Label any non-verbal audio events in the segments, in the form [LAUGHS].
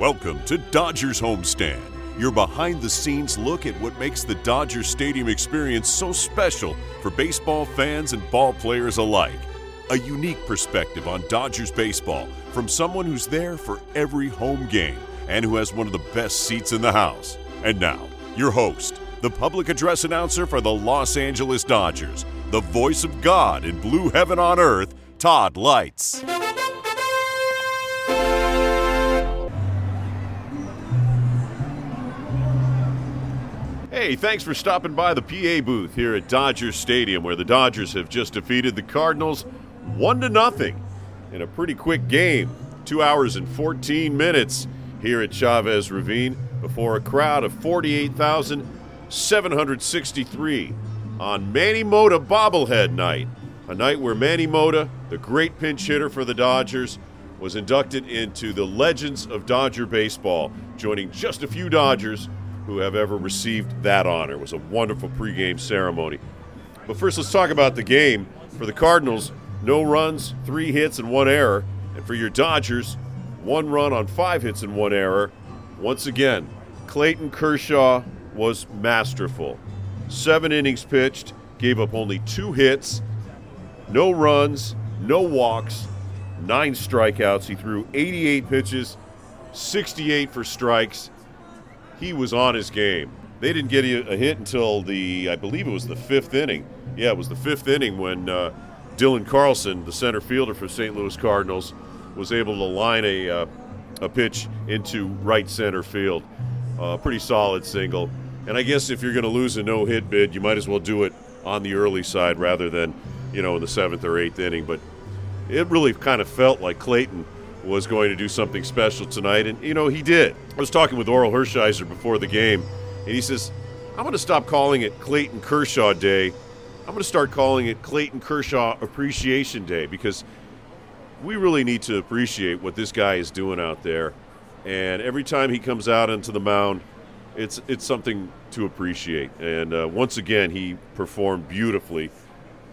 Welcome to Dodgers Homestand, your behind the scenes look at what makes the Dodgers Stadium experience so special for baseball fans and ball players alike. A unique perspective on Dodgers baseball from someone who's there for every home game and who has one of the best seats in the house. And now, your host, the public address announcer for the Los Angeles Dodgers, the voice of God in blue heaven on earth, Todd Leitz. Hey, thanks for stopping by the PA booth here at Dodgers Stadium, where the Dodgers have just defeated the Cardinals one to nothing in a pretty quick game. Two hours and 14 minutes here at Chavez Ravine before a crowd of 48,763 on Manny Mota bobblehead night. A night where Manny Mota, the great pinch hitter for the Dodgers, was inducted into the Legends of Dodger Baseball, joining just a few Dodgers who have ever received that honor. It was a wonderful pregame ceremony. But first, let's talk about the game. For the Cardinals, no runs, three hits, and one error. And for your Dodgers, one run on five hits and one error. Once again, Clayton Kershaw was masterful. Seven innings pitched, gave up only two hits, no runs, no walks, nine strikeouts. He threw 88 pitches, 68 for strikes. He was on his game. They didn't get a hit until the, I believe it was the fifth inning. Yeah, it was the fifth inning when uh, Dylan Carlson, the center fielder for St. Louis Cardinals, was able to line a, uh, a pitch into right center field. Uh, pretty solid single. And I guess if you're going to lose a no hit bid, you might as well do it on the early side rather than, you know, in the seventh or eighth inning. But it really kind of felt like Clayton was going to do something special tonight. And, you know, he did. I was talking with Orel Hershiser before the game, and he says, I'm going to stop calling it Clayton Kershaw Day. I'm going to start calling it Clayton Kershaw Appreciation Day because we really need to appreciate what this guy is doing out there. And every time he comes out into the mound, it's it's something to appreciate. And uh, once again, he performed beautifully.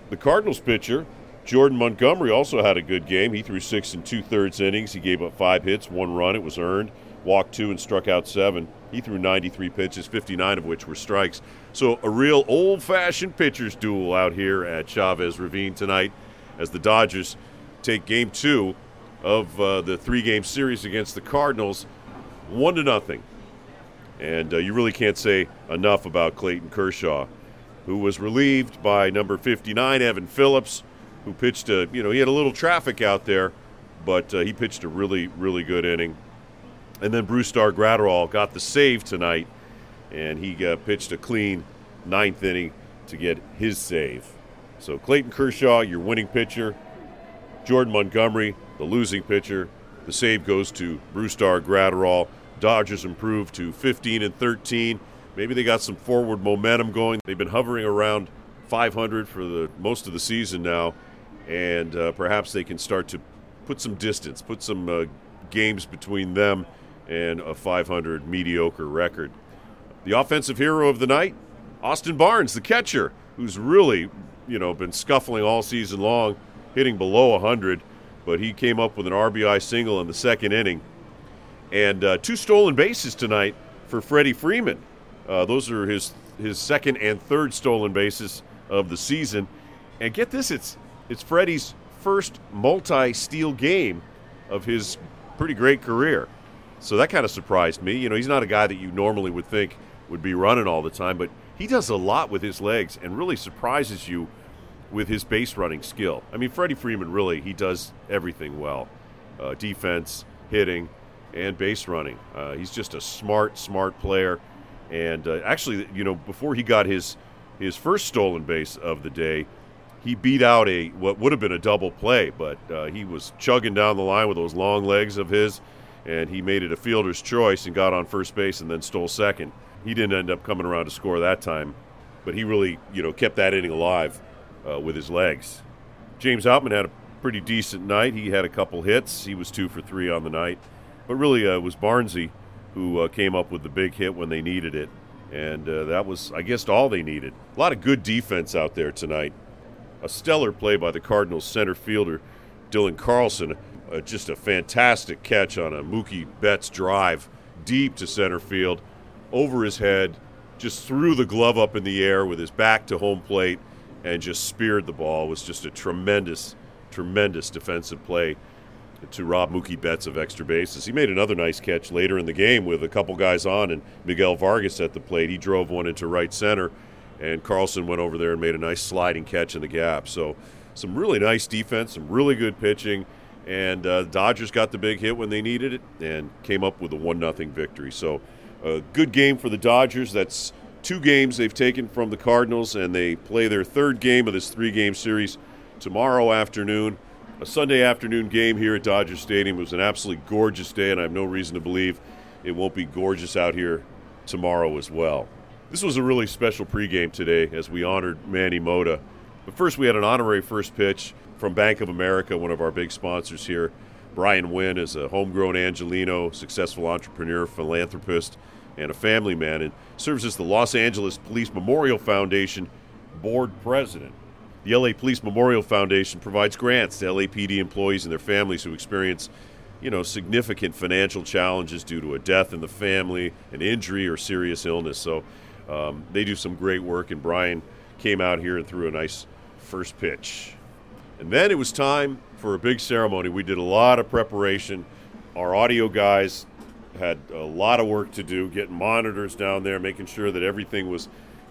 The Cardinals pitcher, Jordan Montgomery, also had a good game. He threw six and two thirds innings. He gave up five hits, one run. It was earned. Walked two and struck out seven. He threw 93 pitches, 59 of which were strikes. So a real old-fashioned pitchers duel out here at Chavez Ravine tonight, as the Dodgers take Game Two of uh, the three-game series against the Cardinals, one to nothing. And uh, you really can't say enough about Clayton Kershaw, who was relieved by number 59, Evan Phillips, who pitched a, you know, he had a little traffic out there, but uh, he pitched a really, really good inning. And then Brusdar Graterol got the save tonight, and he uh, pitched a clean ninth inning to get his save. So Clayton Kershaw, your winning pitcher. Jordan Montgomery, the losing pitcher. The save goes to Brusdar Graterol. Dodgers improved to 15 and 13. Maybe they got some forward momentum going. They've been hovering around 500 for the most of the season now, and uh, perhaps they can start to put some distance, put some uh, games between them and a 500 mediocre record. The offensive hero of the night, Austin Barnes, the catcher, who's really, you know, been scuffling all season long, hitting below 100, but he came up with an RBI single in the second inning and uh, two stolen bases tonight for Freddie Freeman. Uh, those are his his second and third stolen bases of the season. And get this, it's it's Freddie's first multi-steal game of his pretty great career. So that kind of surprised me. You know, he's not a guy that you normally would think would be running all the time, but he does a lot with his legs and really surprises you with his base running skill. I mean, Freddie Freeman really he does everything well: uh, defense, hitting, and base running. Uh, he's just a smart, smart player. And uh, actually, you know, before he got his his first stolen base of the day, he beat out a what would have been a double play, but uh, he was chugging down the line with those long legs of his, and he made it a fielder's choice and got on first base and then stole second. He didn't end up coming around to score that time, but he really, you know, kept that inning alive uh, with his legs. James Outman had a pretty decent night. He had a couple hits. He was two for three on the night. But really, uh, it was Barnsey who uh, came up with the big hit when they needed it. And uh, that was, I guess, all they needed. A lot of good defense out there tonight. A stellar play by the Cardinals center fielder, Dylan Carlson. uh, just a fantastic catch on a Mookie Betts drive deep to center field, over his head, just threw the glove up in the air with his back to home plate, and just speared the ball. It was just a tremendous, tremendous defensive play to rob Mookie Betts of extra bases. He made another nice catch later in the game with a couple guys on and Miguel Vargas at the plate. He drove one into right center, and Carlson went over there and made a nice sliding catch in the gap. So, some really nice defense, some really good pitching, and uh, Dodgers got the big hit when they needed it and came up with a one nothing victory. So, a good game for the Dodgers. That's two games they've taken from the Cardinals, and they play their third game of this three game series tomorrow afternoon a Sunday afternoon game here at Dodger Stadium. It was an absolutely gorgeous day, and I have no reason to believe it won't be gorgeous out here tomorrow as well. This was a really special pregame today as we honored Manny Mota. But first, we had an honorary first pitch from Bank of America, one of our big sponsors here. Brian Wynn is a homegrown Angelino, successful entrepreneur, philanthropist, and a family man, and serves as the Los Angeles Police Memorial Foundation board president. The LA Police Memorial Foundation provides grants to LAPD employees and their families who experience, you know, significant financial challenges due to a death in the family, an injury, or serious illness. So um, they do some great work, and Brian came out here and threw a nice first pitch. And then it was time for a big ceremony. We did a lot of preparation. Our audio guys had a lot of work to do, getting monitors down there, making sure that everything was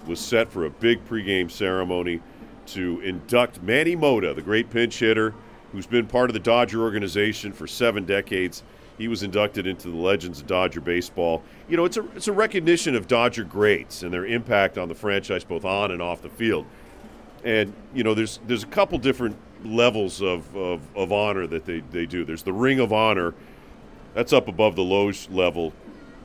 was set for a big pregame ceremony to induct Manny Mota, the great pinch hitter who's been part of the Dodger organization for seven decades. He was inducted into the Legends of Dodger Baseball. You know, it's a, it's a recognition of Dodger greats and their impact on the franchise both on and off the field. And, you know, there's, there's a couple different levels of, of, of honor that they, they do. There's the Ring of Honor, that's up above the loge level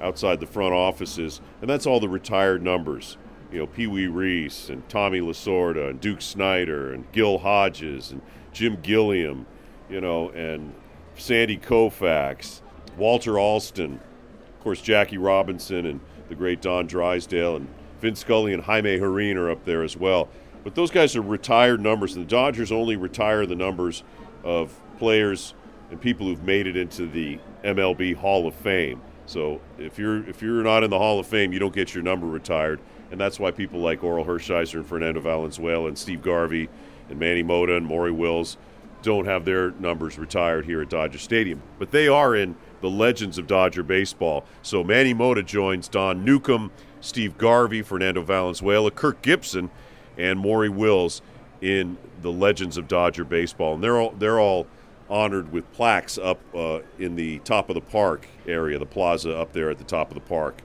outside the front offices, and that's all the retired numbers you know, Pee Wee Reese and Tommy Lasorda and Duke Snider and Gil Hodges and Jim Gilliam, you know, and Sandy Koufax, Walter Alston, of course, Jackie Robinson and the great Don Drysdale and Vin Scully and Jaime Jarrín are up there as well. But those guys are retired numbers, and the Dodgers only retire the numbers of players and people who've made it into the MLB Hall of Fame. So if you're if you're not in the Hall of Fame, you don't get your number retired and that's why people like Orel Hershiser and Fernando Valenzuela and Steve Garvey and Manny Mota and Maury Wills don't have their numbers retired here at Dodger Stadium. But they are in the legends of Dodger baseball. So Manny Mota joins Don Newcombe, Steve Garvey, Fernando Valenzuela, Kirk Gibson, and Maury Wills in the legends of Dodger baseball. And they're all they're all honored with plaques up uh, in the top of the park area, the plaza up there at the top of the park.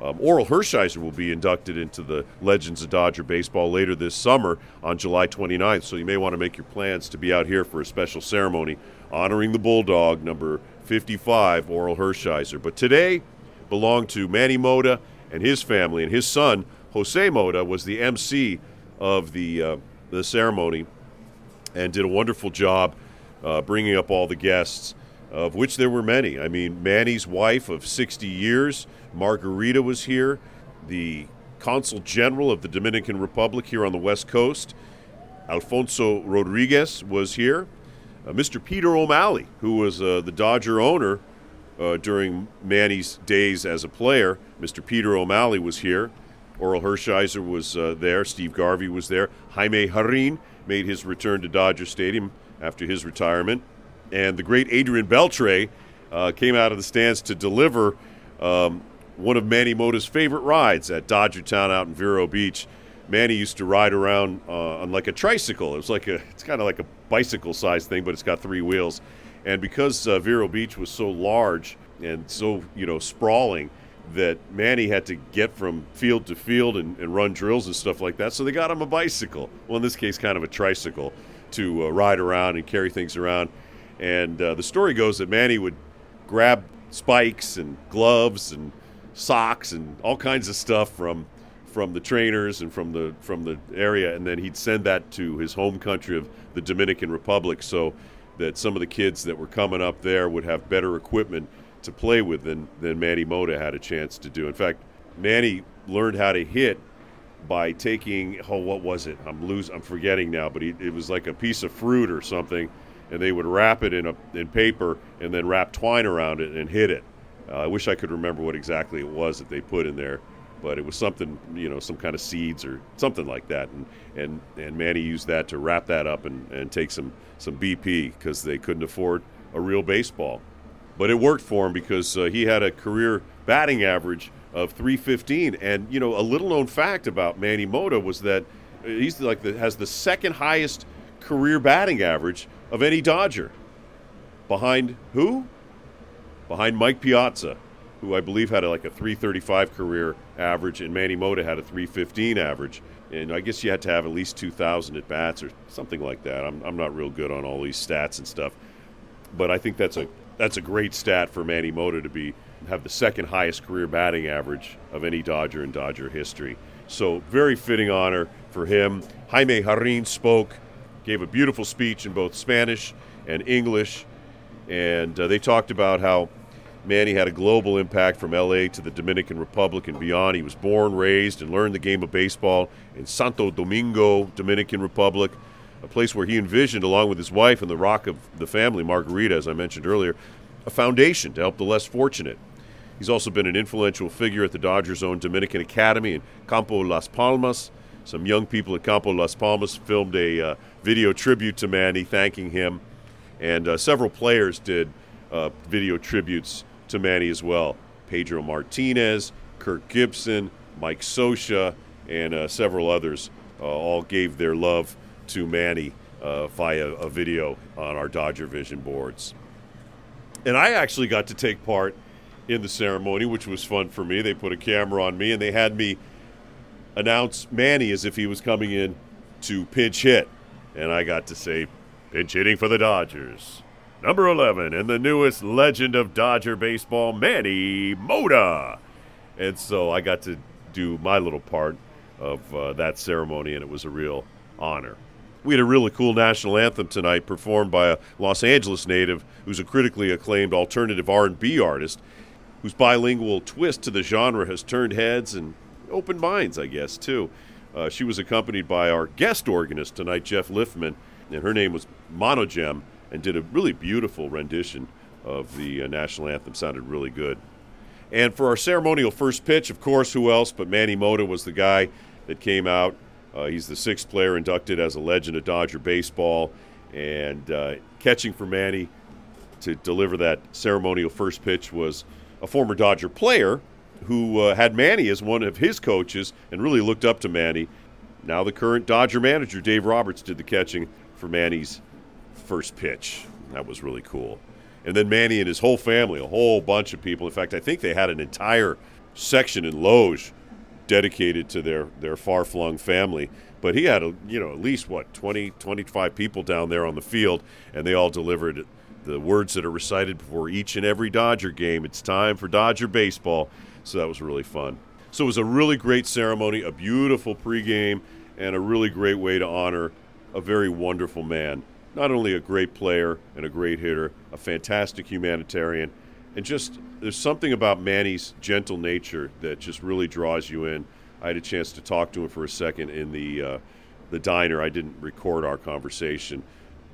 Um, Orel Hershiser will be inducted into the Legends of Dodger Baseball later this summer on July 29th, so you may want to make your plans to be out here for a special ceremony honoring the Bulldog, number 55, Orel Hershiser. But today belonged to Manny Mota and his family, and his son, Jose Mota, was the MC of the, uh, the ceremony and did a wonderful job uh, bringing up all the guests of which there were many. I mean, Manny's wife of 60 years, Margarita, was here, the consul general of the Dominican Republic here on the West Coast, Alfonso Rodriguez, was here. Uh, Mr. Peter O'Malley, who was uh, the Dodger owner uh, during Manny's days as a player, Mr. Peter O'Malley was here. Orel Hershiser was there. Steve Garvey was there. Jaime Jarrín made his return to Dodger Stadium after his retirement and the great Adrian Beltre came out of the stands to deliver um, one of Manny Mota's favorite rides at Dodger Town out in Vero Beach. Manny used to ride around uh, on like a tricycle. It was like a, it's kind of like a bicycle-sized thing, but it's got three wheels. And because uh, Vero Beach was so large and so you know sprawling, that Manny had to get from field to field and, and, run drills and stuff like that. So they got him a bicycle. Well, in this case, kind of a tricycle to uh, ride around and carry things around. And uh, the story goes that Manny would grab spikes and gloves and socks and all kinds of stuff from from the trainers and from the from the area, and then he'd send that to his home country of the Dominican Republic, so that some of the kids that were coming up there would have better equipment to play with than than Manny Mota had a chance to do. In fact, Manny learned how to hit by taking oh what was it? I'm lose I'm forgetting now, but he, it was like a piece of fruit or something and they would wrap it in a in paper and then wrap twine around it and hit it. Uh, I wish I could remember what exactly it was that they put in there, but it was something, you know, some kind of seeds or something like that. And and, and Manny used that to wrap that up and, and take some some BP because they couldn't afford a real baseball. But it worked for him because uh, he had a career batting average of 315. And you know, a little known fact about Manny Mota was that he's like the, has the second highest career batting average of any Dodger. Behind who? Behind Mike Piazza, who I believe had a, like a 335 career average, and Manny Mota had a 315 average. And I guess you had to have at least 2,000 at bats or something like that. I'm, I'm not real good on all these stats and stuff, but I think that's a that's a great stat for Manny Mota to be have the second highest career batting average of any Dodger in Dodger history. So very fitting honor for him. Jaime Jarrín spoke, gave a beautiful speech in both Spanish and English, and uh, they talked about how Manny had a global impact from LA to the Dominican Republic and beyond. He was born, raised, and learned the game of baseball in Santo Domingo, Dominican Republic, a place where he envisioned, along with his wife and the rock of the family, Margarita, as I mentioned earlier, a foundation to help the less fortunate. He's also been an influential figure at the Dodgers' own Dominican Academy in Campo Las Palmas. Some young people at Campo Las Palmas filmed a uh, video tribute to Manny, thanking him, and uh, several players did uh, video tributes to Manny as well. Pedro Martinez, Kirk Gibson, Mike Scioscia, and uh, several others uh, all gave their love to Manny uh, via a video on our Dodger Vision boards. And I actually got to take part in the ceremony, which was fun for me. They put a camera on me and they had me announce Manny as if he was coming in to pinch hit. And I got to say, pinch hitting for the Dodgers. Number 11, and the newest legend of Dodger baseball, Manny Mota. And so I got to do my little part of uh, that ceremony, and it was a real honor. We had a really cool national anthem tonight performed by a Los Angeles native who's a critically acclaimed alternative R&B artist whose bilingual twist to the genre has turned heads and opened minds, I guess, too. Uh, she was accompanied by our guest organist tonight, Jeff Liffman, and her name was Monogem, and did a really beautiful rendition of the uh, national anthem. Sounded really good. And for our ceremonial first pitch, of course, who else but Manny Mota was the guy that came out. Uh, he's the sixth player inducted as a legend of Dodger baseball, and uh, catching for Manny to deliver that ceremonial first pitch was a former Dodger player who uh, had Manny as one of his coaches and really looked up to Manny. Now, the current Dodger manager, Dave Roberts, did the catching for Manny's first pitch. That was really cool. And then Manny and his whole family, a whole bunch of people. In fact, I think they had an entire section in Loge dedicated to their, their far flung family. But he had, a, you know, at least, what, 20, 25 people down there on the field, and they all delivered the words that are recited before each and every Dodger game. It's time for Dodger baseball. So that was really fun. So it was a really great ceremony, a beautiful pregame, and a really great way to honor a very wonderful man. Not only a great player and a great hitter, a fantastic humanitarian, and just there's something about Manny's gentle nature that just really draws you in. I had a chance to talk to him for a second in the uh, the diner. I didn't record our conversation,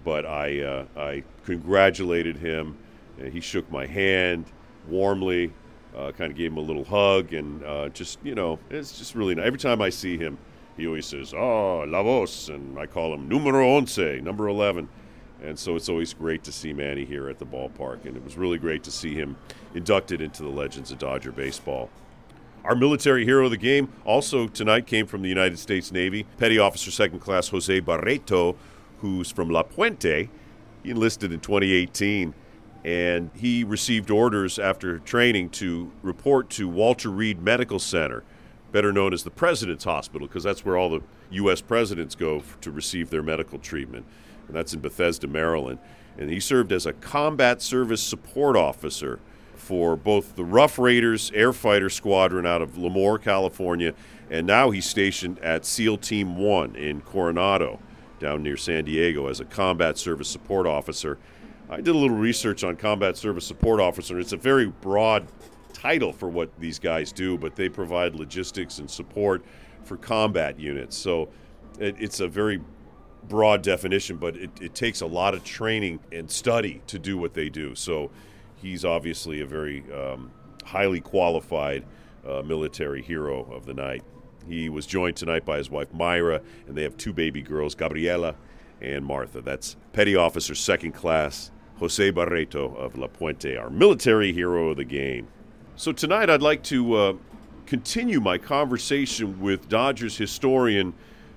but I uh, I congratulated him. And he shook my hand warmly, uh, kind of gave him a little hug, and uh, just you know, it's just really nice. Every time I see him, he always says, ah, "Oh, la voz," and I call him numero once, number eleven. And so it's always great to see Manny here at the ballpark, and it was really great to see him inducted into the Legends of Dodger Baseball. Our military hero of the game also tonight came from the United States Navy, Petty Officer Second Class Jose Barreto, who's from La Puente. He enlisted in 2018 and he received orders after training to report to Walter Reed Medical Center, better known as the President's Hospital, because that's where all the U.S. presidents go to receive their medical treatment, and that's in Bethesda, Maryland. And he served as a combat service support officer for both the Rough Raiders Air Fighter Squadron out of Lemoore, California, and now he's stationed at SEAL Team 1 in Coronado down near San Diego as a combat service support officer. I did a little research on combat service support officer. It's a very broad title for what these guys do, but they provide logistics and support for combat units. So it, it's a very broad definition, but it, it takes a lot of training and study to do what they do. So he's obviously a very um, highly qualified uh, military hero of the night. He was joined tonight by his wife Myra, and they have two baby girls, Gabriela and Martha. That's Petty Officer Second Class Jose Barreto of La Puente, our military hero of the game. So tonight I'd like to uh, continue my conversation with Dodgers historian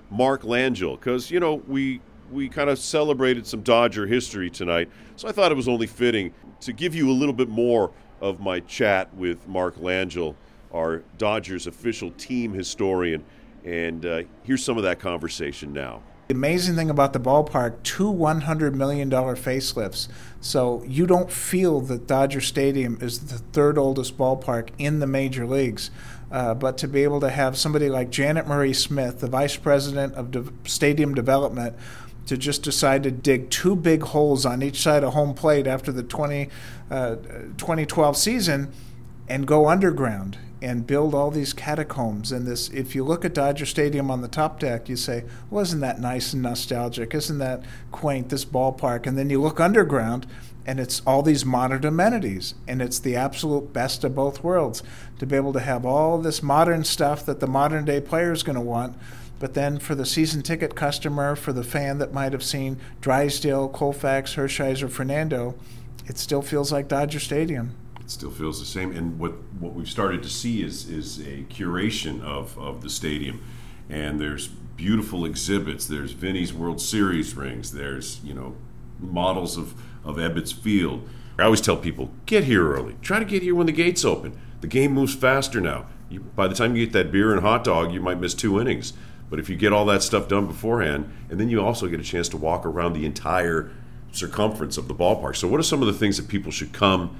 Mark Langell because you know we we kind of celebrated some Dodger history tonight, so I thought it was only fitting to give you a little bit more of my chat with Mark Langell, our Dodgers official team historian, and uh, here's some of that conversation now. The amazing thing about the ballpark, two $100 million facelifts. So you don't feel that Dodger Stadium is the third oldest ballpark in the major leagues. Uh, but to be able to have somebody like Janet Marie Smith, the vice president of de- stadium development, to just decide to dig two big holes on each side of home plate after the 20, uh, 2012 season and go underground and build all these catacombs and this if you look at Dodger Stadium on the top deck you say well isn't that nice and nostalgic? Isn't that quaint this ballpark? And then you look underground and it's all these modern amenities and it's the absolute best of both worlds to be able to have all this modern stuff that the modern day player is going to want but then for the season ticket customer for the fan that might have seen Drysdale, Koufax, Hershiser, Fernando it still feels like Dodger Stadium still feels the same. And what, what we've started to see is, is a curation of, of the stadium. And there's beautiful exhibits. There's Vinny's World Series rings. There's, you know, models of, of Ebbets Field. I always tell people, get here early. Try to get here when the gates open. The game moves faster now. You, by the time you get that beer and hot dog, you might miss two innings. But if you get all that stuff done beforehand, and then you also get a chance to walk around the entire circumference of the ballpark. So, what are some of the things that people should come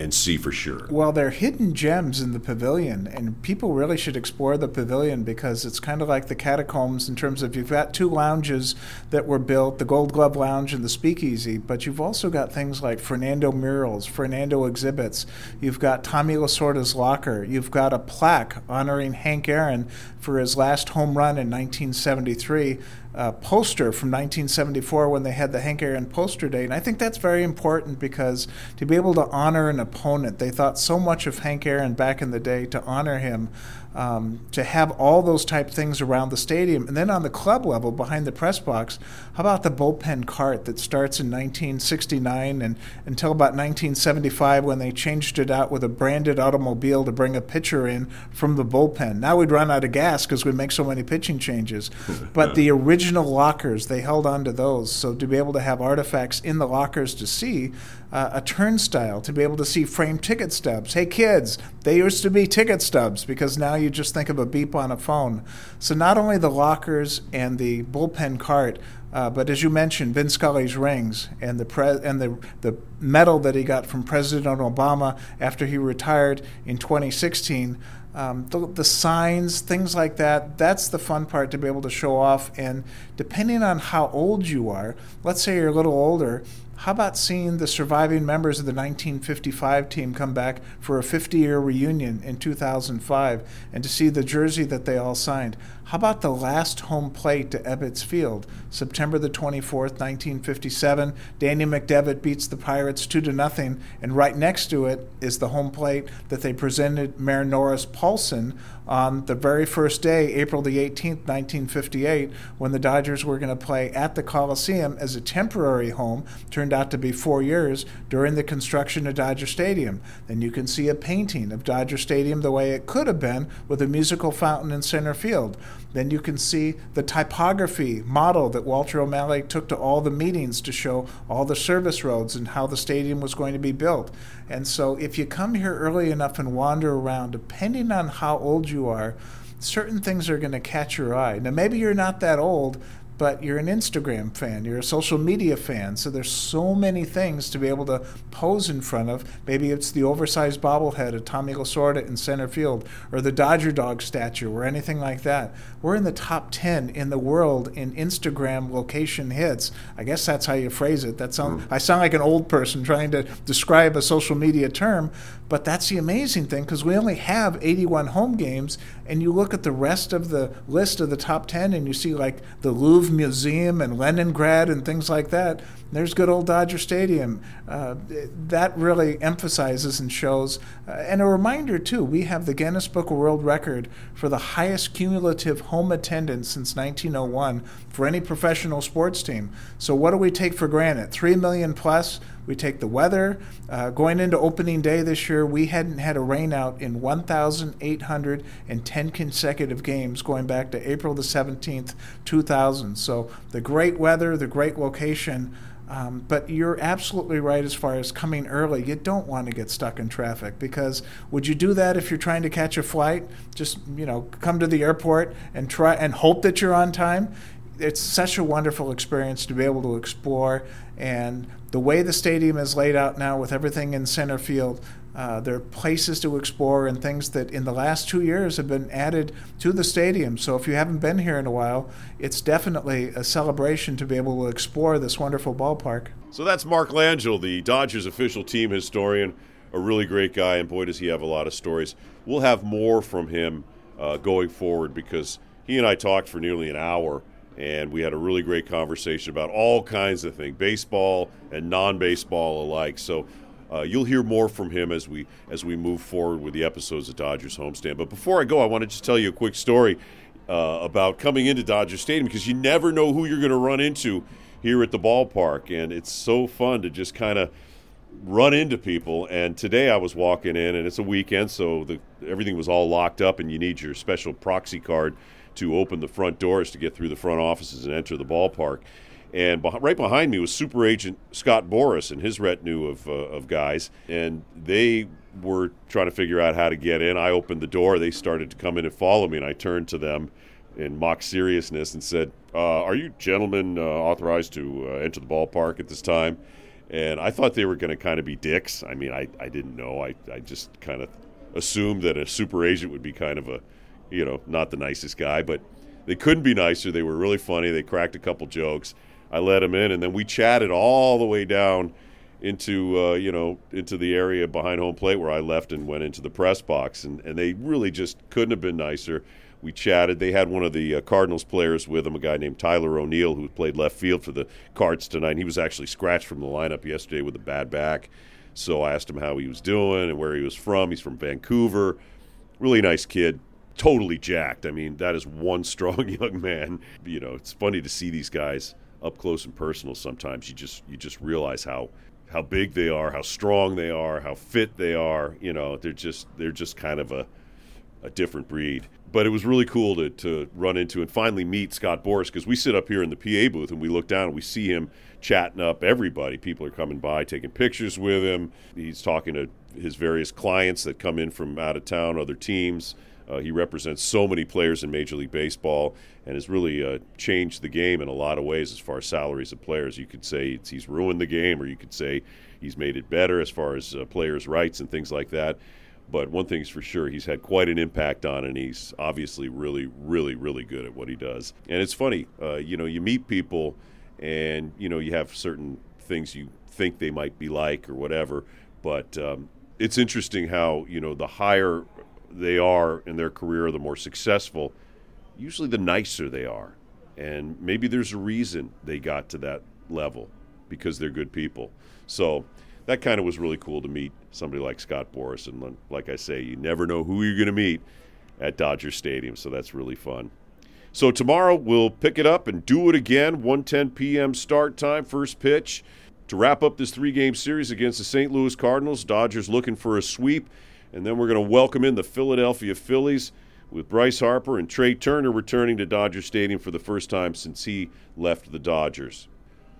and see for sure. Well, they're hidden gems in the pavilion, and people really should explore the pavilion because it's kind of like the catacombs in terms of you've got two lounges that were built the Gold Glove Lounge and the Speakeasy, but you've also got things like Fernando murals, Fernando exhibits. You've got Tommy Lasorda's locker. You've got a plaque honoring Hank Aaron for his last home run in 1973 uh, poster from 1974 when they had the Hank Aaron poster day. And I think that's very important because to be able to honor an opponent, they thought so much of Hank Aaron back in the day to honor him um, to have all those type things around the stadium. And then on the club level, behind the press box, how about the bullpen cart that starts in 1969 and until about 1975 when they changed it out with a branded automobile to bring a pitcher in from the bullpen. Now we'd run out of gas because we make so many pitching changes. [LAUGHS] but the original lockers, they held on to those. So to be able to have artifacts in the lockers to see, uh, a turnstile to be able to see framed ticket stubs. Hey, kids, they used to be ticket stubs because now you just think of a beep on a phone. So not only the lockers and the bullpen cart, uh, but as you mentioned, Vin Scully's rings and the pre- and the the medal that he got from President Obama after he retired in 2016. Um, the, the, signs, things like that. That's the fun part to be able to show off. And depending on how old you are, let's say you're a little older, how about seeing the surviving members of the 1955 team come back for a 50 year reunion in 2005 and to see the jersey that they all signed? How about the last home plate to Ebbets Field, September the 24th, 1957? Danny McDevitt beats the Pirates 2 to nothing, and right next to it is the home plate that they presented Mayor Norris Poulson on the very first day, April the 18th, 1958, when the Dodgers were going to play at the Coliseum as a temporary home, turned out to be four years, during the construction of Dodger Stadium. Then you can see a painting of Dodger Stadium the way it could have been with a musical fountain in center field. Then you can see the typography model that Walter O'Malley took to all the meetings to show all the service roads and how the stadium was going to be built. And so if you come here early enough and wander around, depending on how old you are, certain things are going to catch your eye. Now, maybe you're not that old, but you're an Instagram fan, you're a social media fan, so there's so many things to be able to pose in front of. Maybe it's the oversized bobblehead of Tommy Lasorda in center field, or the Dodger dog statue, or anything like that. We're in the top 10 in the world in Instagram location hits. I guess that's how you phrase it. That sound, mm. I sound like an old person trying to describe a social media term, but that's the amazing thing because we only have 81 home games, and you look at the rest of the list of the top 10 and you see like the Louvre Museum and Leningrad and things like that. There's good old Dodger Stadium. Uh, that really emphasizes and shows. Uh, and a reminder, too, we have the Guinness Book of World Record for the highest cumulative home attendance since 1901 for any professional sports team. So, what do we take for granted? Three million plus. We take the weather. Uh, going into opening day this year, we hadn't had a rainout in 1,810 consecutive games going back to April the 17th, 2000. So the great weather, the great location. Um, but you're absolutely right as far as coming early. You don't want to get stuck in traffic because would you do that if you're trying to catch a flight? Just you know, come to the airport and try and hope that you're on time. It's such a wonderful experience to be able to explore and the way the stadium is laid out now with everything in center field. Uh, there are places to explore and things that in the last two years have been added to the stadium. So if you haven't been here in a while, it's definitely a celebration to be able to explore this wonderful ballpark. So that's Mark Langell, the Dodgers official team historian, a really great guy, and boy, does he have a lot of stories. We'll have more from him uh, going forward because he and I talked for nearly an hour and we had a really great conversation about all kinds of things, baseball and non-baseball alike. So uh, you'll hear more from him as we as we move forward with the episodes of Dodgers Homestand. But before I go, I want to just tell you a quick story uh, about coming into Dodger Stadium because you never know who you're going to run into here at the ballpark, and it's so fun to just kind of run into people. And today I was walking in, and it's a weekend, so the, everything was all locked up, and you need your special proxy card to open the front doors to get through the front offices and enter the ballpark. And right behind me was Super Agent Scott Boras and his retinue of, uh, of guys. And they were trying to figure out how to get in. I opened the door. They started to come in and follow me. And I turned to them in mock seriousness and said, uh, Are you gentlemen uh, authorized to uh, enter the ballpark at this time? And I thought they were going to kind of be dicks. I mean, I, I didn't know. I, I just kind of assumed that a super agent would be kind of a you know, not the nicest guy, but they couldn't be nicer. They were really funny. They cracked a couple jokes. I let them in, and then we chatted all the way down into uh, you know into the area behind home plate where I left and went into the press box, and, and they really just couldn't have been nicer. We chatted. They had one of the uh, Cardinals players with them, a guy named Tyler O'Neill, who played left field for the Cards tonight. He was actually scratched from the lineup yesterday with a bad back. So I asked him how he was doing and where he was from. He's from Vancouver. Really nice kid totally jacked. I mean, that is one [LAUGHS] strong young man. You know, it's funny to see these guys up close and personal sometimes. You just you just realize how how big they are, how strong they are, how fit they are. You know, they're just they're just kind of a a different breed. But it was really cool to, to run into and finally meet Scott Boras because we sit up here in the PA booth and we look down and we see him chatting up everybody. People are coming by, taking pictures with him. He's talking to his various clients that come in from out of town, other teams. Uh, he represents so many players in Major League Baseball and has really uh, changed the game in a lot of ways as far as salaries of players. You could say he's ruined the game, or you could say he's made it better as far as uh, players' rights and things like that. But one thing's for sure, he's had quite an impact on, and he's obviously really, really, really good at what he does. And it's funny, uh, you know, you meet people, and you know, you have certain things you think they might be like or whatever, but um, it's interesting how you know the higher they are in their career, the more successful, usually the nicer they are. And maybe there's a reason they got to that level because they're good people. So that kind of was really cool to meet somebody like Scott Boras. And like I say, you never know who you're going to meet at Dodger Stadium. So that's really fun. So tomorrow we'll pick it up and do it again. 1:10 p.m. start time, first pitch. To wrap up this three-game series against the St. Louis Cardinals, Dodgers looking for a sweep. And then we're going to welcome in the Philadelphia Phillies with Bryce Harper and Trea Turner returning to Dodger Stadium for the first time since he left the Dodgers.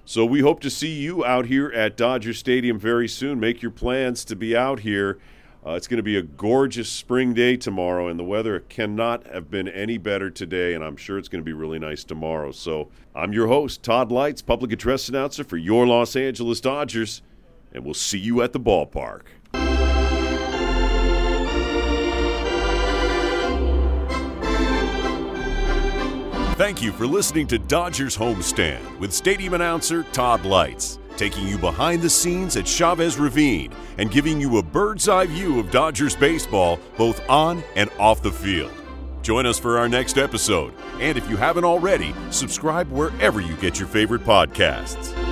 So we hope to see you out here at Dodger Stadium very soon. Make your plans to be out here. Uh, it's going to be a gorgeous spring day tomorrow, and the weather cannot have been any better today, and I'm sure it's going to be really nice tomorrow. So I'm your host, Todd Leitz, public address announcer for your Los Angeles Dodgers, and we'll see you at the ballpark. Thank you for listening to Dodgers Homestand with stadium announcer Todd Leitz, taking you behind the scenes at Chavez Ravine and giving you a bird's eye view of Dodgers baseball both on and off the field. Join us for our next episode. And if you haven't already, subscribe wherever you get your favorite podcasts.